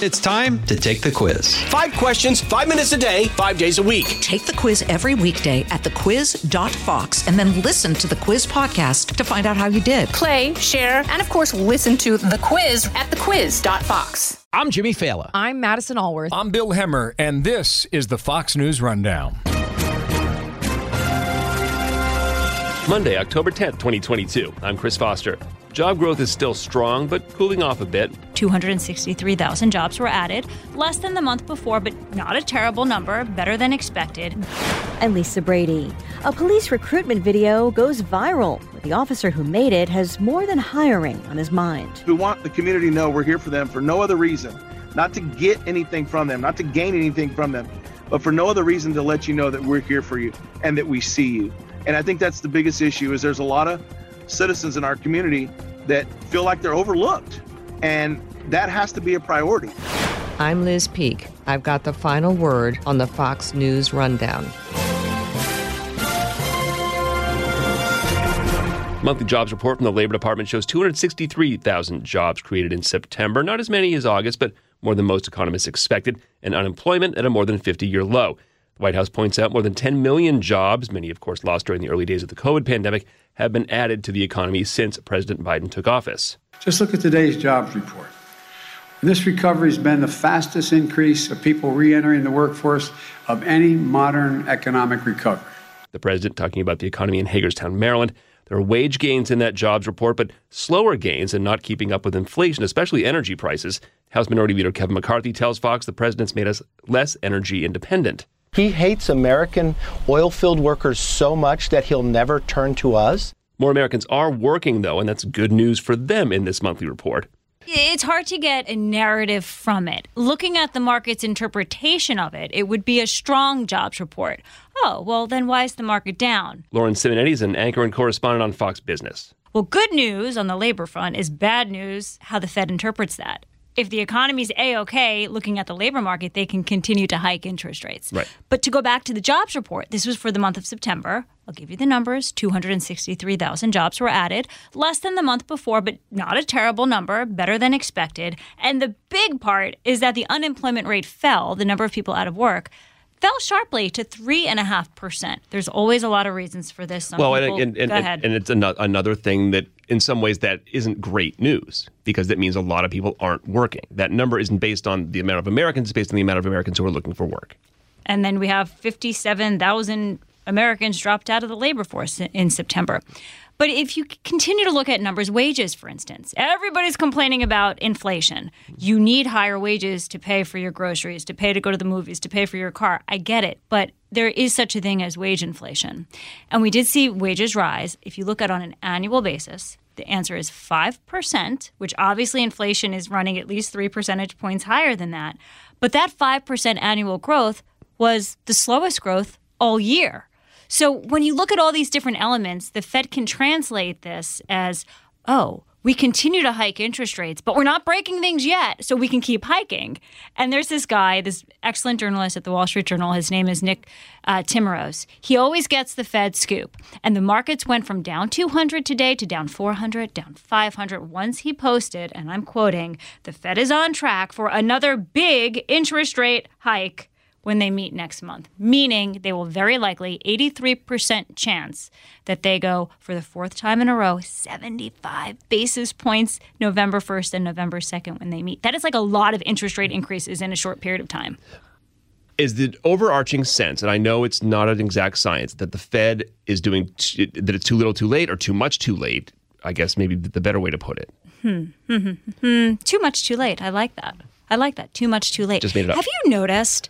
It's time to take the quiz. Five questions, five minutes a day, five days a week. Take the quiz every weekday at thequiz.fox and then listen to the quiz podcast to find out how you did. Play, share, and of course, listen to the quiz at thequiz.fox. I'm Jimmy Fallon. I'm Madison Alworth. I'm Bill Hemmer, and this is the Fox News Rundown. Monday, October 10th, 2022. I'm Chris Foster. Job growth is still strong, but cooling off a bit. 263,000 jobs were added, less than the month before, but not a terrible number, better than expected. I'm Lisa Brady. A police recruitment video goes viral. The officer who made it has more than hiring on his mind. We want the community to know we're here for them for no other reason, not to get anything from them, not to gain anything from them, but for no other reason to let you know that we're here for you and that we see you. And I think that's the biggest issue is there's a lot of citizens in our community that feel like they're overlooked. And that has to be a priority. I'm Liz Peek. I've got the final word on the Fox News Rundown. Monthly jobs report from the Labor Department shows 263,000 jobs created in September, not as many as August, but more than most economists expected, and unemployment at a more than 50 year low. The White House points out more than 10 million jobs, many of course lost during the early days of the COVID pandemic, have been added to the economy since President Biden took office. Just look at today's jobs report. This recovery has been the fastest increase of people re entering the workforce of any modern economic recovery. The president talking about the economy in Hagerstown, Maryland. There are wage gains in that jobs report, but slower gains and not keeping up with inflation, especially energy prices. House Minority Leader Kevin McCarthy tells Fox the president's made us less energy independent. He hates American oil filled workers so much that he'll never turn to us. More Americans are working, though, and that's good news for them in this monthly report. It's hard to get a narrative from it. Looking at the market's interpretation of it, it would be a strong jobs report. Oh, well, then why is the market down? Lauren Simonetti is an anchor and correspondent on Fox Business. Well, good news on the labor front is bad news how the Fed interprets that if the economy's a-okay looking at the labor market they can continue to hike interest rates right. but to go back to the jobs report this was for the month of september i'll give you the numbers 263000 jobs were added less than the month before but not a terrible number better than expected and the big part is that the unemployment rate fell the number of people out of work fell sharply to three and a half percent. There's always a lot of reasons for this. Some well, people, and, and, go and, ahead. and it's an- another thing that, in some ways, that isn't great news because that means a lot of people aren't working. That number isn't based on the amount of Americans; it's based on the amount of Americans who are looking for work. And then we have 57,000 Americans dropped out of the labor force in, September. But if you continue to look at numbers, wages, for instance, everybody's complaining about inflation. You need higher wages to pay for your groceries, to pay to go to the movies, to pay for your car. I get it. But there is such a thing as wage inflation. And we did see wages rise. If you look at it on an annual basis, the answer is 5%, which obviously inflation is running at least three percentage points higher than that. But that 5% annual growth was the slowest growth all year. So when you look at all these different elements, the Fed can translate this as, oh, we continue to hike interest rates, but we're not breaking things yet, so we can keep hiking. And there's this guy, this excellent journalist at the Wall Street Journal. His name is Nick uh. He always gets the Fed scoop. And the markets went from down 200 today to down 400, down 500. Once he posted, and I'm quoting, the Fed is on track for another big interest rate hike when they meet next month, meaning they will very likely 83% chance that they go for the fourth time in a row 75 basis points November 1st and November 2nd when they meet. That is like a lot of interest rate increases in a short period of time. Is the overarching sense, and I know it's not an exact science, that the Fed is doing t- that it's too little, too late, or too much, too late? I guess maybe the better way to put it. Hmm. hmm, hmm. Too much, too late. I like that. I like that. Too much, too late. Just made it up. Have you noticed?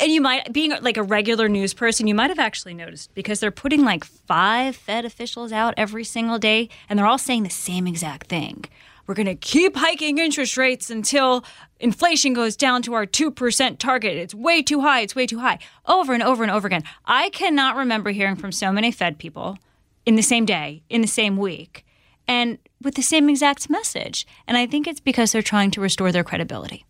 And you might, being like a regular news person, you might have actually noticed because they're putting like five Fed officials out every single day, and they're all saying the same exact thing. We're going to keep hiking interest rates until inflation goes down to our 2% target. It's way too high. It's way too high. Over and over and over again. I cannot remember hearing from so many Fed people in the same day, in the same week, and with the same exact message. And I think it's because they're trying to restore their credibility.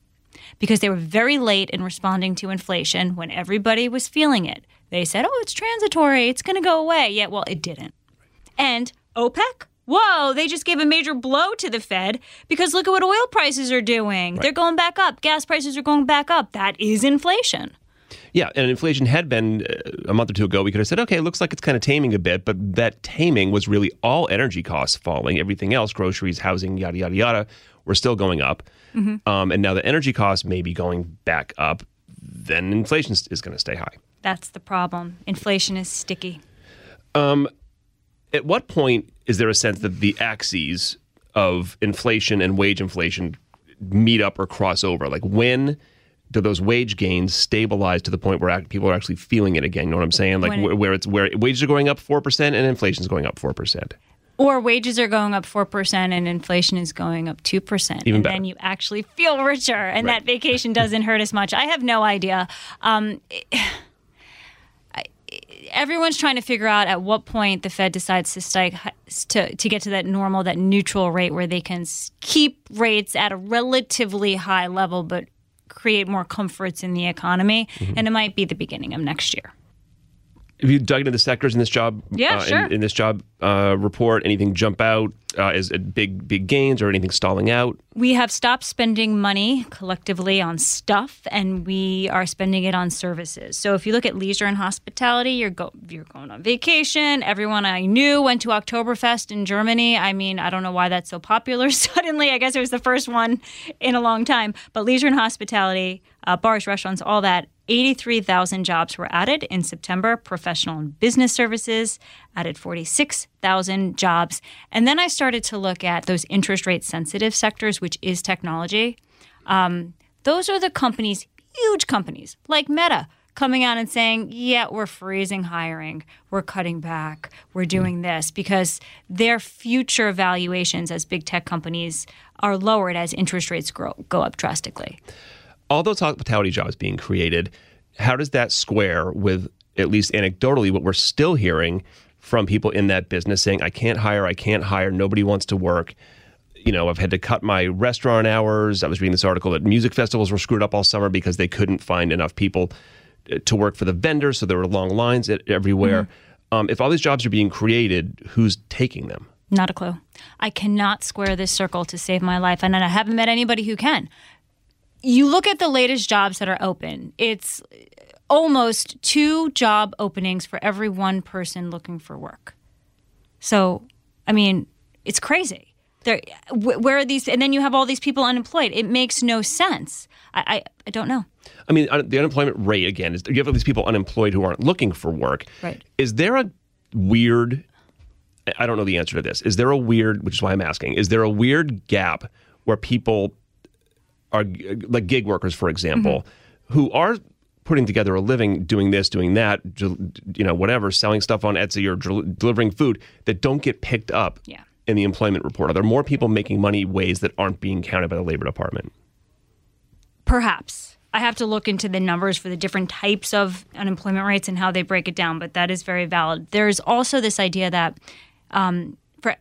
Because they were very late in responding to inflation when everybody was feeling it. They said, oh, it's transitory, it's going to go away. Yeah, well, it didn't. And OPEC, whoa, they just gave a major blow to the Fed because look at what oil prices are doing. They're going back up. Gas prices are going back up. That is inflation. Yeah, and inflation had been uh, a month or two ago. We could have said, okay, it looks like it's kind of taming a bit, but that taming was really all energy costs falling. Everything else, groceries, housing, yada yada yada, were still going up. Mm-hmm. Um, and now the energy costs may be going back up. Then inflation is- is going to stay high. That's the problem. Inflation is sticky. Um, at what point is there a sense that the axes of inflation and wage inflation meet up or cross over? Like when do those wage gains stabilize to the point where people are actually feeling it again? You know what I'm saying? Like it- where, it's where wages are going up four percent and inflation is going up four percent. Or wages are going up 4% and inflation is going up 2%. And better. then you actually feel richer and Right. that vacation doesn't hurt as much. I have no idea. Um, everyone's trying to figure out at what point the Fed decides to, strike, to, to get to that normal, that neutral rate where they can keep rates at a relatively high level but create more comforts in the economy. Mm-hmm. And it might be the beginning of next year. Have you dug into the sectors in this job? Yeah, uh, sure. In, in this job uh, report, anything jump out uh, as uh, big big gains or anything stalling out? We have stopped spending money collectively on stuff, and we are spending it on services. So if you look at leisure and hospitality, you're go you're going on vacation. Everyone I knew went to Oktoberfest in Germany. I mean, I don't know why that's so popular suddenly. I guess it was the first one in a long time. But leisure and hospitality, uh, bars, restaurants, all that. 83,000 jobs were added in September. Professional and business services added 46,000 jobs. And then I started to look at those interest rate sensitive sectors, which is technology. Um, those are the companies, huge companies like Meta, coming out and saying, yeah, we're freezing hiring, we're cutting back, we're doing this because their future valuations as big tech companies are lowered as interest rates grow, go up drastically. All those hospitality jobs being created, how does that square with at least anecdotally what we're still hearing from people in that business saying, I can't hire, I can't hire, nobody wants to work. You know, I've had to cut my restaurant hours. I was reading this article that music festivals were screwed up all summer because they couldn't find enough people uh, to work for the vendors, so there were long lines everywhere. Um, if all these jobs are being created, who's taking them? Not a clue. I cannot square this circle to save my life, and I haven't met anybody who can. You look at the latest jobs that are open, it's almost two job openings for every one person looking for work. So, I mean, it's crazy. There, where are these? And then you have all these people unemployed. It makes no sense. I, I, I don't know. I mean, the unemployment rate again is you have all these people unemployed who aren't looking for work. Right. Is there a weird? I don't know the answer to this. Is there a weird? Which is why I'm asking. Is there a weird gap where people are like gig workers, for example, who are putting together a living doing this, doing that, you know, whatever, selling stuff on Etsy or del- delivering food that don't get picked up Yeah. in the employment report? Are there more people making money ways that aren't being counted by the Labor Department? Perhaps. I have to look into the numbers for the different types of unemployment rates and how they break it down, but that is very valid. There's also this idea that um, for,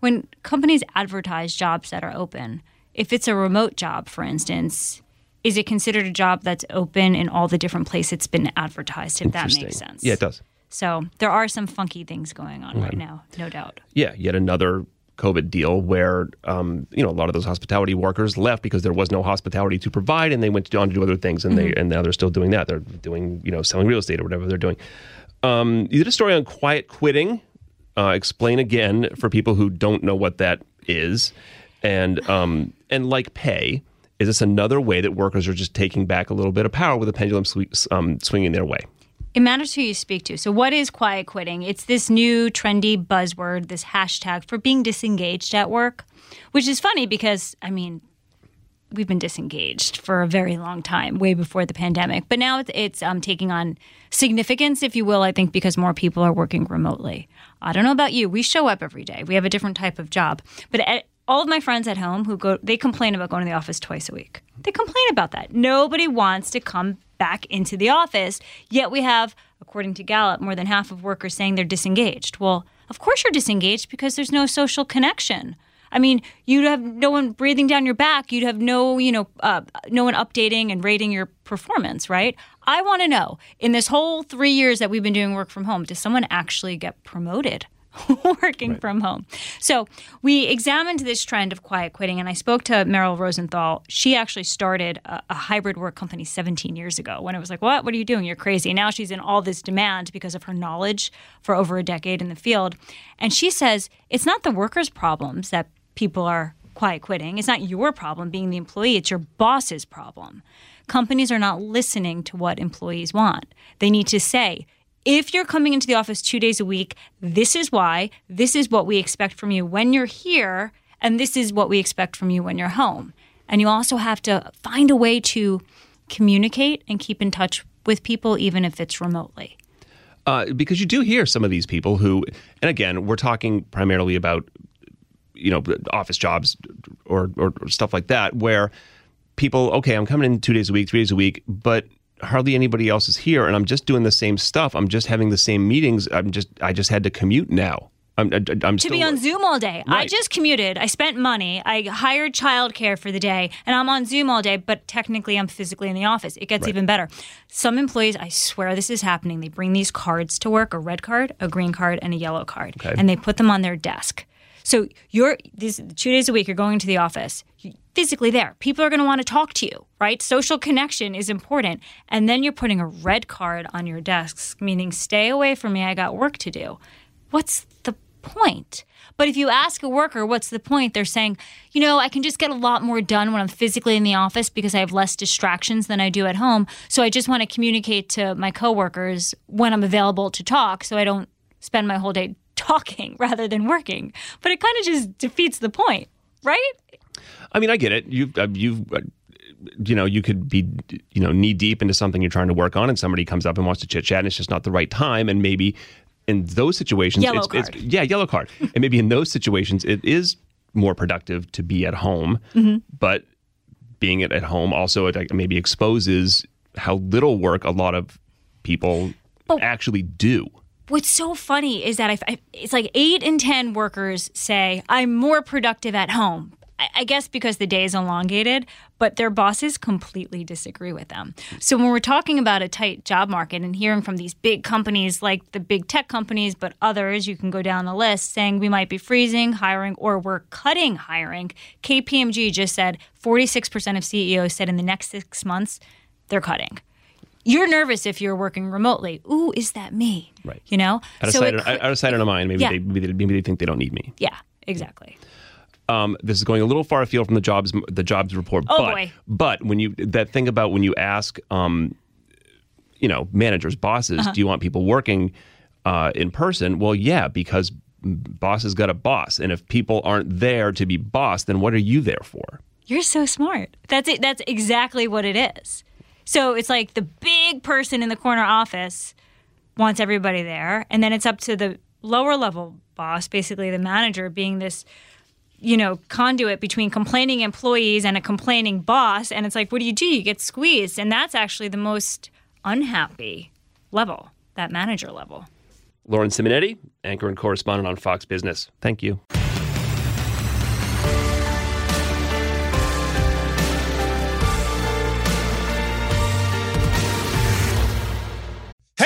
when companies advertise jobs that are open, if it's a remote job, for instance, is it considered a job that's open in all the different places it's been advertised, if that makes sense? Yeah, it does. So there are some funky things going on right Okay. now, no doubt. yeah, yet another COVID deal where um, you know a lot of those hospitality workers left because there was no hospitality to provide, and they went on to do other things, and they and now they're still doing that. They're doing you know selling real estate or whatever they're doing. Um, you did a story on quiet quitting. Uh, explain again for people who don't know what that is, and um, and like pay. Is this another way that workers are just taking back a little bit of power with the pendulum swe- um, swinging their way? It matters who you speak to. So, what is quiet quitting? It's this new trendy buzzword, this hashtag for being disengaged at work, which is funny because, I mean, we've been disengaged for a very long time, way before the pandemic. But now it's, it's um, taking on significance, if you will, I think, because more people are working remotely. I don't know about you. We show up every day, we have a different type of job. But all of my friends at home who go, they complain about going to the office twice a week. They complain about that. Nobody wants to come back into the office, yet we have, according to Gallup, more than half of workers saying they're disengaged. Well, of course you're disengaged because there's no social connection. I mean, you'd have no one breathing down your back. You'd have no, you know, uh, no one updating and rating your performance, right? I want to know in this whole three years that we've been doing work from home, does someone actually get promoted working from home. So we examined this trend of quiet quitting, and I spoke to Meryl Rosenthal. She actually started a, a, hybrid work company 17 years ago when it was like, What? What are you doing? You're crazy. Now she's in all this demand because of her knowledge for over a decade in the field. And she says it's not the workers' problems that people are quiet quitting. It's not your problem being the employee, it's your boss's problem. Companies are not listening to what employees want. They need to say, if you're coming into the office two days a week, this is why, this is what we expect from you when you're here, and this is what we expect from you when you're home. And you also have to find a way to communicate and keep in touch with people, even if it's remotely. Uh, because you do hear some of these people who, and again, we're talking primarily about, you know, office jobs or, or, or stuff like that, where people, okay, I'm coming in two days a week, three days a week, but hardly anybody else is here and I'm just doing the same stuff. I'm just having the same meetings. I'm just I just had to commute now. I'm, I'm to be on Zoom all day. Right. I just commuted. I spent money. I hired childcare for the day, and I'm on Zoom all day. But technically, I'm physically in the office. It gets right. even better. Some employees, I swear this is happening. They bring these cards to work: a red card, a green card, and a yellow card, okay. and they put them on their desk. So you're these two days a week. You're going to the office. You're physically there. People are going to want to talk to you, right? Social connection is important. And then you're putting a red card on your desks, meaning stay away from me. I got work to do. What's the point? But if you ask a worker, what's the point? They're saying, you know, I can just get a lot more done when I'm physically in the office because I have less distractions than I do at home. So I just want to communicate to my coworkers when I'm available to talk so I don't spend my whole day talking rather than working. But it kind of just defeats the point, right? I mean, I get it. You uh, you uh, you know, you could be you know knee deep into something you're trying to work on, and somebody comes up and wants to chit chat, and it's just not the right time, and maybe in those situations, yellow it's, card. it's yeah, yellow card, and maybe in those situations, it is more productive to be at home, mm-hmm. but being at, at home also it maybe exposes how little work a lot of people oh. actually do what's so funny is that I, it's like eight in 10 workers say, I'm more productive at home. I, I guess because the day is elongated, but their bosses completely disagree with them. So when we're talking about a tight job market and hearing from these big companies like the big tech companies, but others, you can go down the list saying we might be freezing hiring or we're cutting hiring. KPMG just said 46% of CEOs said in the next six months they're cutting you're nervous if you're working remotely. Ooh, is that me? Right. You know? Out of, so sight, it, out of sight, out of mind. Maybe, yeah. they, maybe, they, maybe they think they don't need me. Yeah, exactly. Um, this is going a little far afield from the jobs the jobs report. Oh but, boy! But when you that thing about when you ask, um, you know, managers, bosses, uh-huh. do you want people working uh, in person? Well, yeah, because bosses got a boss, and if people aren't there to be boss, then what are you there for? You're so smart. That's it. That's exactly what it is. So it's like the big person in the corner office wants everybody there, and then it's up to the lower level boss, basically the manager, being this you know conduit between complaining employees and a complaining boss and it's like what do you do? You get squeezed and that's actually the most unhappy level that manager level. Lauren simonetti anchor and correspondent on fox business. Thank you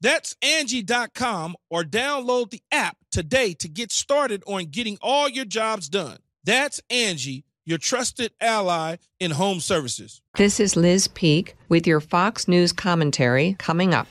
That's Angie.com or download the app today to get started on getting all your jobs done. That's Angie, your trusted ally in home services. This is Liz Peek with your Fox News commentary coming up.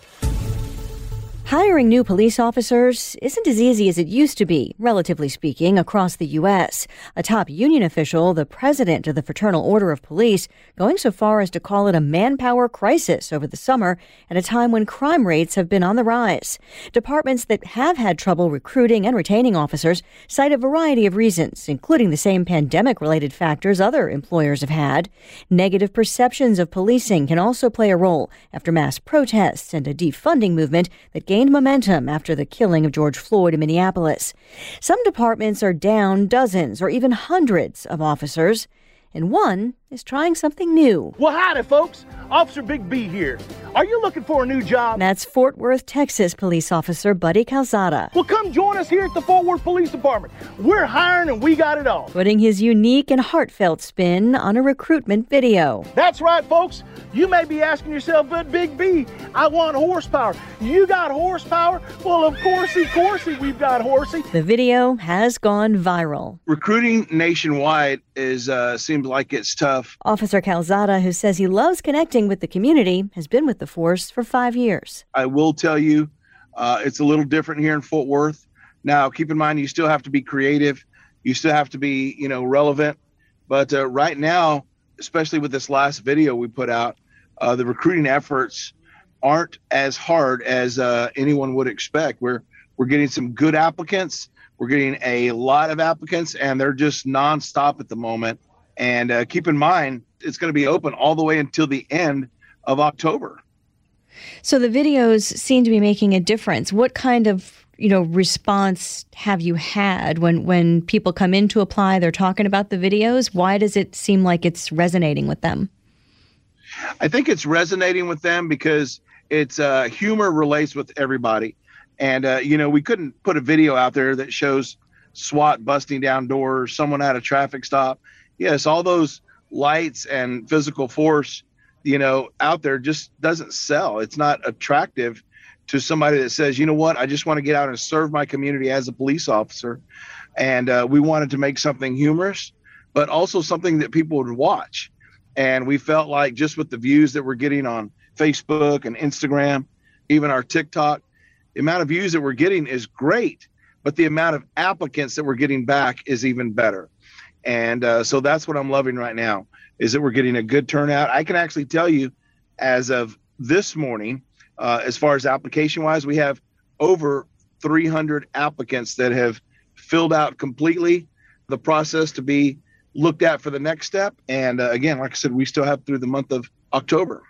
Hiring new police officers isn't as easy as it used to be, relatively speaking, across the U.S. A top union official, the president of the Fraternal Order of Police, going so far as to call it a manpower crisis over the summer at a time when crime rates have been on the rise. Departments that have had trouble recruiting and retaining officers cite a variety of reasons, including the same pandemic related factors other employers have had. Negative perceptions of policing can also play a role after mass protests and a defunding movement that gained momentum after the killing of George Floyd in Minneapolis. Some departments are down dozens or even hundreds of officers, and one is trying something new. Well, howdy, folks. Officer Big B here. Are you looking for a new job? That's Fort Worth, Texas police officer Buddy Calzada. Well, come join us here at the Fort Worth Police Department. We're hiring and we got it all. Putting his unique and heartfelt spin on a recruitment video. That's right, folks. You may be asking yourself, but Big B, I want horsepower. You got horsepower? Well, of coursey, coursey, we've got horsey. The video has gone viral. Recruiting nationwide is uh, seems like it's tough. Officer Calzada, who says he loves connecting with the community, has been with the force for five years. I will tell you, uh, it's a little different here in Fort Worth. Now, keep in mind, you still have to be creative. You still have to be, you know, relevant. But uh, right now, especially with this last video we put out, uh, the recruiting efforts aren't as hard as uh, anyone would expect. We're we're getting some good applicants. We're getting a lot of applicants, and they're just nonstop at the moment. And uh, keep in mind, it's going to be open all the way until the end of October. So the videos seem to be making a difference. What kind of you know response have you had when when people come in to apply? They're talking about the videos. Why does it seem like it's resonating with them? I think it's resonating with them because it's uh, humor relates with everybody, and uh, you know we couldn't put a video out there that shows SWAT busting down doors, someone at a traffic stop. Yes, all those lights and physical force, you know, out there just doesn't sell. It's not attractive to somebody that says, you know what, I just want to get out and serve my community as a police officer. And uh, we wanted to make something humorous, but also something that people would watch. And we felt like just with the views that we're getting on Facebook and Instagram, even our TikTok, the amount of views that we're getting is great, but the amount of applicants that we're getting back is even better. And uh, so that's what I'm loving right now is that we're getting a good turnout. I can actually tell you, as of this morning, uh, as far as application wise, we have over 300 applicants that have filled out completely the process to be looked at for the next step. And uh, again, like I said, we still have through the month of October.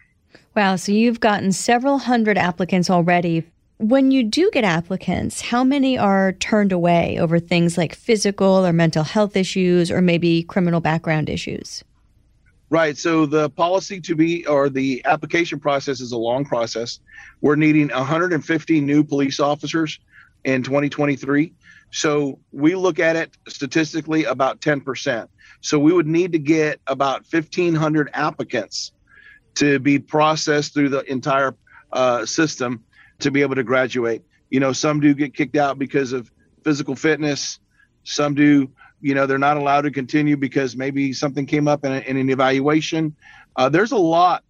Wow. So you've gotten several hundred applicants already. When you do get applicants, how many are turned away over things like physical or mental health issues or maybe criminal background issues? Right. So the policy to be or the application process is a long process. We're needing 150 new police officers in 2023. So we look at it statistically about 10%. So we would need to get about 1,500 applicants to be processed through the entire uh, system to be able to graduate. You know, some do get kicked out because of physical fitness. Some do, you know, they're not allowed to continue because maybe something came up in, a, in an evaluation. Uh, there's a lot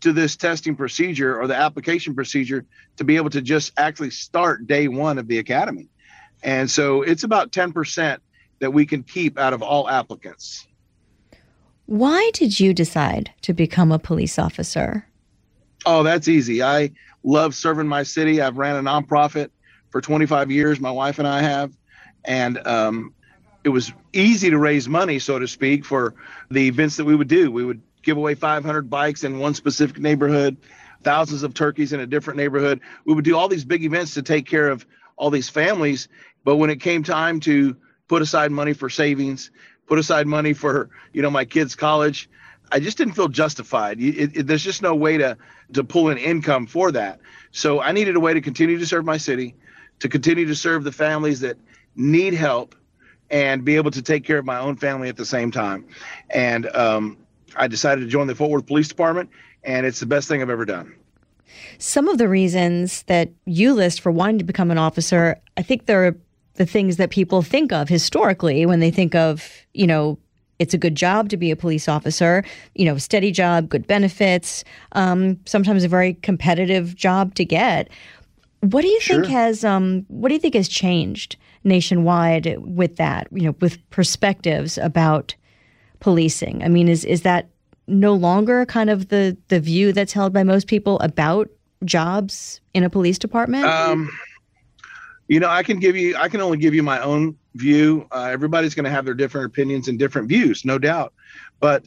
to this testing procedure or the application procedure to be able to just actually start day one of the academy. And so it's about 10% that we can keep out of all applicants. Why did you decide to become a police officer? Oh, that's easy. I love serving my city. I've ran a nonprofit for 25 years. My wife and I have, and um, it was easy to raise money, so to speak, for the events that we would do. We would give away 500 bikes in one specific neighborhood, thousands of turkeys in a different neighborhood. We would do all these big events to take care of all these families. But when it came time to put aside money for savings, put aside money for you know my kids' college, I just didn't feel justified. It, it, there's just no way to to pull an income for that. So I needed a way to continue to serve my city, to continue to serve the families that need help and be able to take care of my own family at the same time. And um, I decided to join the Fort Worth Police Department, and it's the best thing I've ever done. Some of the reasons that you list for wanting to become an officer, I think they're the things that people think of historically when they think of, you know, it's a good job to be a police officer, you know, steady job, good benefits, um, sometimes a very competitive job to get. What do you sure. think has um, what do you think has changed nationwide with that? You know, with perspectives about policing. I mean, is is that no longer kind of the the view that's held by most people about jobs in a police department? Um, you know, I can give you I can only give you my own view. Uh, everybody's going to have their different opinions and different views, no doubt. But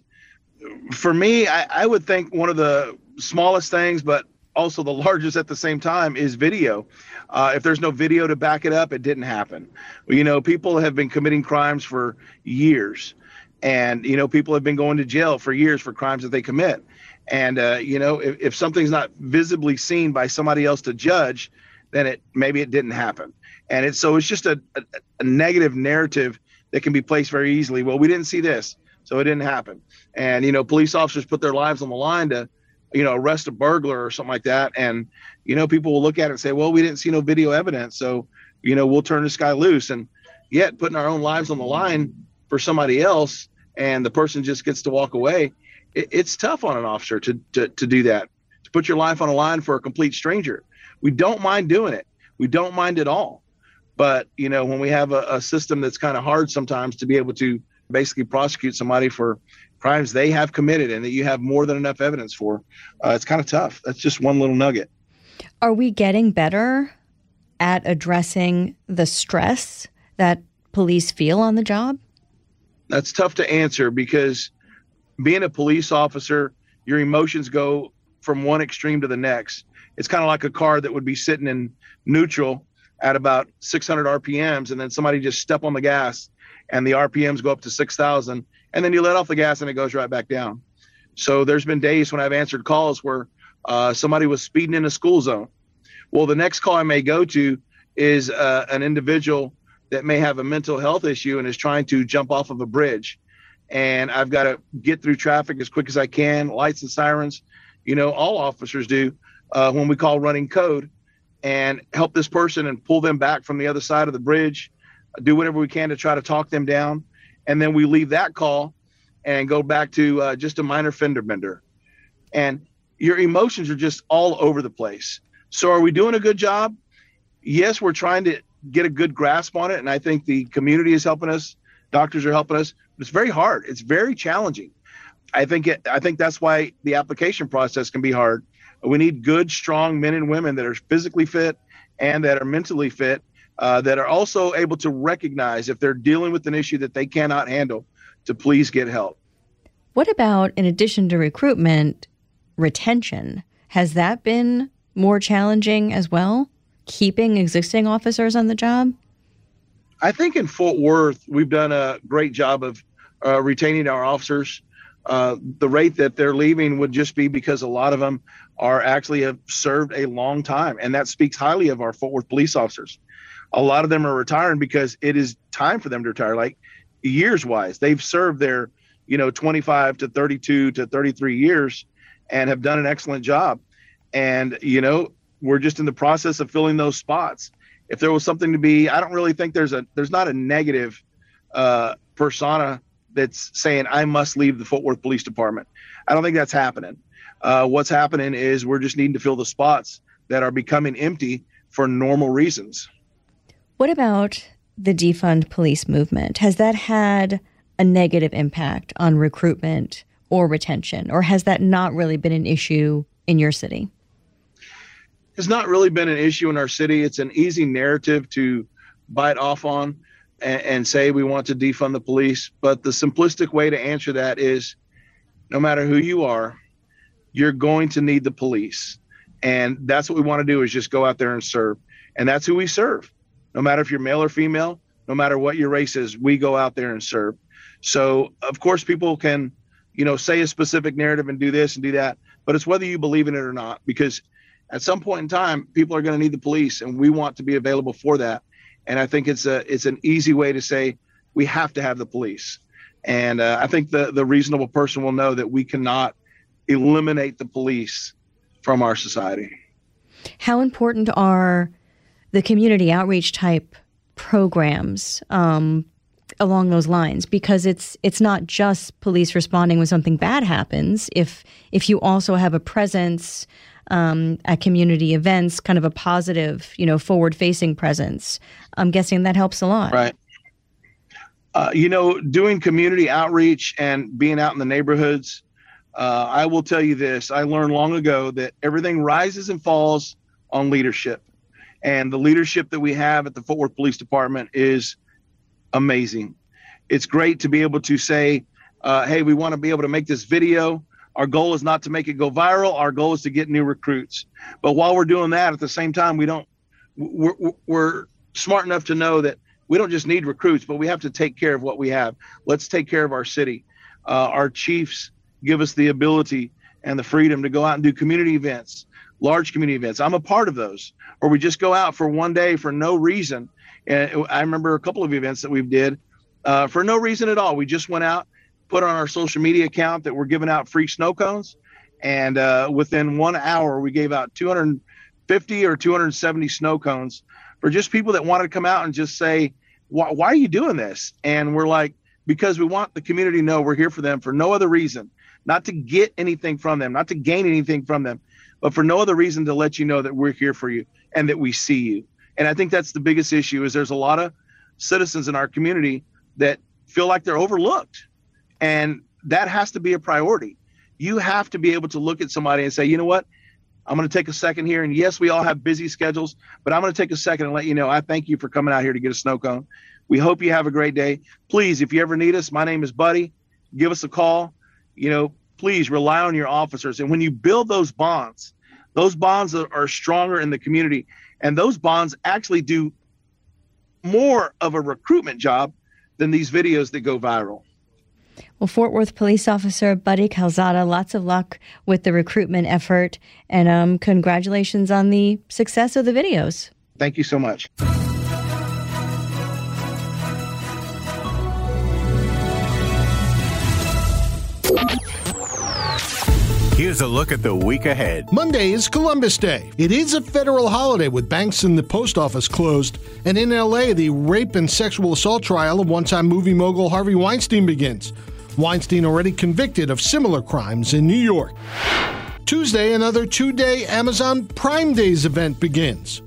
for me, I, I would think one of the smallest things, but also the largest at the same time is video. Uh, if there's no video to back it up, it didn't happen. You know, people have been committing crimes for years, and you know, people have been going to jail for years for crimes that they commit. And uh, you know, if, if something's not visibly seen by somebody else to judge, then it maybe it didn't happen. And it's so it's just a, a, a negative narrative that can be placed very easily. Well, we didn't see this, so it didn't happen. And you know, police officers put their lives on the line to you know, arrest a burglar or something like that. And, you know, people will look at it and say, well, we didn't see no video evidence. So, you know, we'll turn this guy loose. And yet putting our own lives on the line for somebody else and the person just gets to walk away, it, it's tough on an officer to, to, to do that, to put your life on a line for a complete stranger. We don't mind doing it. We don't mind at all. But, you know, when we have a, a system that's kind of hard sometimes to be able to basically prosecute somebody for crimes they have committed and that you have more than enough evidence for, uh, it's kind of tough. That's just one little nugget. Are we getting better at addressing the stress that police feel on the job? That's tough to answer because being a police officer, your emotions go from one extreme to the next. It's kind of like a car that would be sitting in neutral at about 600 RPMs, and then somebody just step on the gas, and the RPMs go up to 6,000, and then you let off the gas and it goes right back down. So there's been days when I've answered calls where uh, somebody was speeding in a school zone. Well, the next call I may go to is uh, an individual that may have a mental health issue and is trying to jump off of a bridge. And I've got to get through traffic as quick as I can, lights and sirens. You know, all officers do uh, when we call running code and help this person and pull them back from the other side of the bridge, do whatever we can to try to talk them down. And then we leave that call and go back to uh, just a minor fender bender. And your emotions are just all over the place. So are we doing a good job? Yes we're trying to get a good grasp on it and i think the community is helping us. Doctors are helping us. It's very hard. It's very challenging. I think it, i think that's why the application process can be hard we need good strong men and women that are physically fit and that are mentally fit uh, that are also able to recognize if they're dealing with an issue that they cannot handle to please get help. What about, in addition to recruitment, retention? Has that been more challenging as well? Keeping existing officers on the job? I think in Fort Worth, we've done a great job of uh, retaining our officers. Uh, the rate that they're leaving would just be because a lot of them are actually have served a long time, and that speaks highly of our Fort Worth police officers a lot of them are retiring because it is time for them to retire. Like years wise, they've served their, you know, 25 to 32 to 33 years and have done an excellent job. And, you know, we're just in the process of filling those spots. If there was something to be, I don't really think there's a, there's not a negative uh, persona that's saying I must leave the Fort Worth Police Department. I don't think that's happening. Uh, what's happening is we're just needing to fill the spots that are becoming empty for normal reasons. What about the defund police movement? Has that had a negative impact on recruitment or retention, or has that not really been an issue in your city? It's not really been an issue in our city. It's an easy narrative to bite off on and, and say we want to defund the police. But the simplistic way to answer that is no matter who you are, you're going to need the police. And that's what we want to do is just go out there and serve. And that's who we serve no matter if you're male or female, no matter what your race is, we go out there and serve. So, of course, people can, you know, say a specific narrative and do this and do that, but it's whether you believe in it or not. Because at some point in time, people are going to need the police, and we want to be available for that. And I think it's a it's an easy way to say we have to have the police. And uh, I think the the reasonable person will know that we cannot eliminate the police from our society. How important are the community outreach type programs um, along those lines? Because it's it's not just police responding when something bad happens. If if you also have a presence um, at community events, kind of a positive, you know, forward facing presence, I'm guessing that helps a lot. Right. Uh, you know, doing community outreach and being out in the neighborhoods, uh, I will tell you this. I learned long ago that everything rises and falls on leadership. And the leadership that we have at the Fort Worth Police Department is amazing. It's great to be able to say, uh, hey, we want to be able to make this video. Our goal is not to make it go viral. Our goal is to get new recruits. But while we're doing that, at the same time, we don't, we're, we're smart enough to know that we don't just need recruits, but we have to take care of what we have. Let's take care of our city. Uh, our chiefs give us the ability and the freedom to go out and do community events, large community events. I'm a part of those, or we just go out for one day for no reason. And I remember a couple of events that we did uh, for no reason at all. We just went out, put on our social media account that we're giving out free snow cones, and uh, within one hour we gave out 250 or 270 snow cones for just people that wanted to come out and just say, why, why are you doing this? And we're like, because we want the community to know we're here for them for no other reason, not to get anything from them, not to gain anything from them, but for no other reason to let you know that we're here for you and that we see you. And I think that's the biggest issue is there's a lot of citizens in our community that feel like they're overlooked. And that has to be a priority. You have to be able to look at somebody and say, you know what? I'm going to take a second here. And yes, we all have busy schedules, but I'm going to take a second and let you know I thank you for coming out here to get a snow cone. We hope you have a great day. Please, if you ever need us, my name is Buddy. Give us a call. You know, please rely on your officers. And when you build those bonds, those bonds are, stronger in the community. And those bonds actually do more of a recruitment job than these videos that go viral. Well, Fort Worth police officer Buddy Calzada, lots of luck with the recruitment effort, and um, congratulations on the success of the videos. Thank you so much. Here's a look at the week ahead. Monday is Columbus Day. It is a federal holiday with banks and the post office closed. And in LA, the rape and sexual assault trial of one time movie mogul Harvey Weinstein begins. Weinstein already convicted of similar crimes in New York. Tuesday, another two day Amazon Prime Days event begins.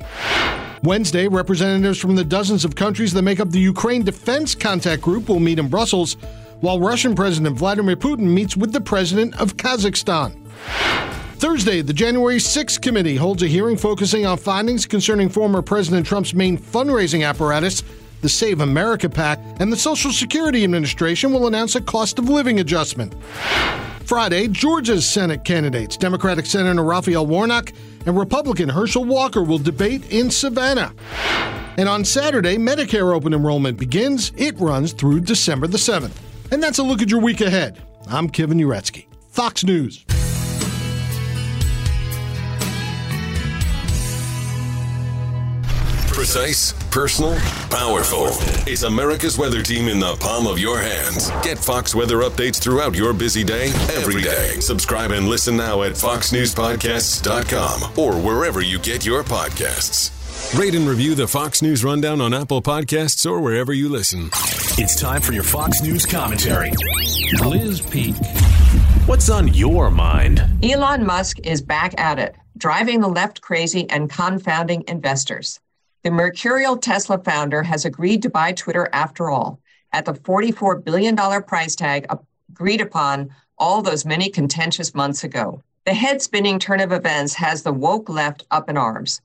Wednesday, representatives from the dozens of countries that make up the Ukraine Defense Contact Group will meet in Brussels while Russian President Vladimir Putin meets with the president of Kazakhstan. Thursday, the January 6th committee holds a hearing focusing on findings concerning former President Trump's main fundraising apparatus, the Save America PAC, and the Social Security Administration will announce a cost of living adjustment. Friday, Georgia's Senate candidates, Democratic Senator Raphael Warnock and Republican Herschel Walker, will debate in Savannah. And on Saturday, Medicare open enrollment begins. It runs through December the 7th. And that's a look at your week ahead. I'm Kevin Uretsky, Fox News. Precise, personal, powerful. It's America's weather team in the palm of your hands. Get Fox weather updates throughout your busy day, every day. Subscribe and listen now at foxnewspodcasts.com or wherever you get your podcasts. Rate and review the Fox News Rundown on Apple Podcasts or wherever you listen. It's time for your Fox News commentary. Liz Peek. What's on your mind? Elon Musk is back at it, driving the left crazy and confounding investors. The mercurial Tesla founder has agreed to buy Twitter after all, at the $44 billion price tag agreed upon all those many contentious months ago. The head spinning turn of events has the woke left up in arms.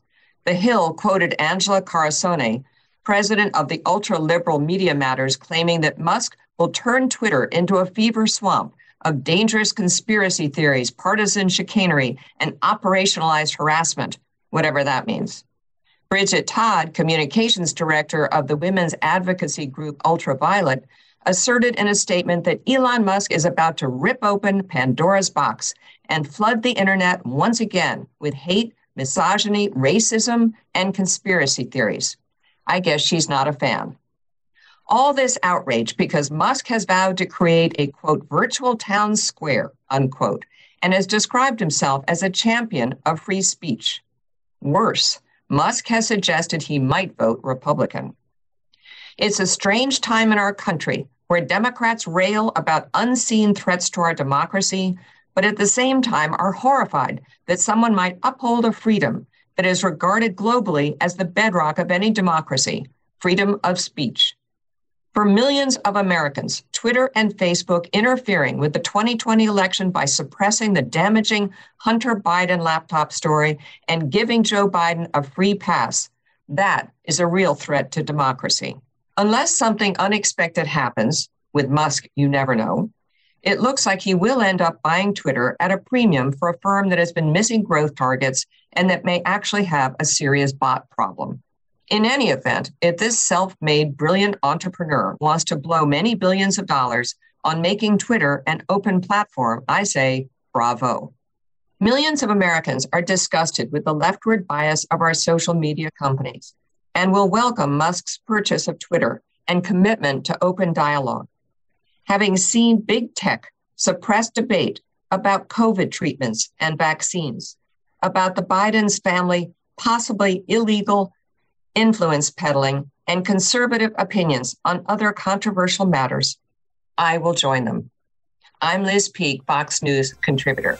The Hill quoted Angela Carusone, president of the ultra liberal Media Matters, claiming that Musk will turn Twitter into a fever swamp of dangerous conspiracy theories, partisan chicanery, and operationalized harassment, whatever that means. Bridget Todd, communications director of the women's advocacy group Ultraviolet, asserted in a statement that Elon Musk is about to rip open Pandora's box and flood the internet once again with hate, misogyny, racism, and conspiracy theories. I guess she's not a fan. All this outrage because Musk has vowed to create a quote, virtual town square, unquote, and has described himself as a champion of free speech. Worse, Musk has suggested he might vote Republican. It's a strange time in our country where Democrats rail about unseen threats to our democracy, but at the same time are horrified that someone might uphold a freedom that is regarded globally as the bedrock of any democracy freedom of speech. For millions of Americans, Twitter and Facebook interfering with the 2020 election by suppressing the damaging Hunter Biden laptop story and giving Joe Biden a free pass, that is a real threat to democracy. Unless something unexpected happens, with Musk, you never know, it looks like he will end up buying Twitter at a premium for a firm that has been missing growth targets and that may actually have a serious bot problem. In any event, if this self made brilliant entrepreneur wants to blow many billions of dollars on making Twitter an open platform, I say bravo. Millions of Americans are disgusted with the leftward bias of our social media companies and will welcome Musk's purchase of Twitter and commitment to open dialogue. Having seen big tech suppress debate about COVID treatments and vaccines, about the Biden's family possibly illegal influence peddling, and conservative opinions on other controversial matters, I will join them. I'm Liz Peek, Fox News contributor.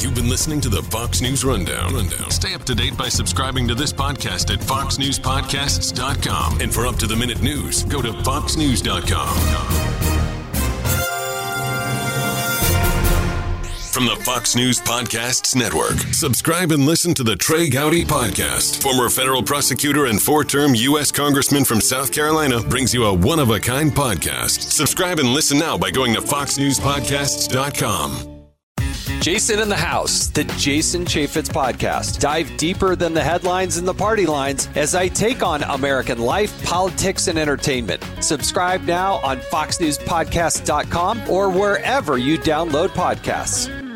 You've been listening to the Fox News Rundown. Rundown. Stay up to date by subscribing to this podcast at foxnewspodcasts.com. And for up to the minute news, go to foxnews.com. From the Fox News Podcasts Network, subscribe and listen to the Trey Gowdy Podcast. Former federal prosecutor and four term U.S. Congressman from South Carolina brings you a one of a kind podcast. Subscribe and listen now by going to foxnewspodcasts.com. Jason in the House, the Jason Chaffetz podcast. Dive deeper than the headlines and the party lines as I take on American life, politics, and entertainment. Subscribe now on foxnewspodcast.com or wherever you download podcasts.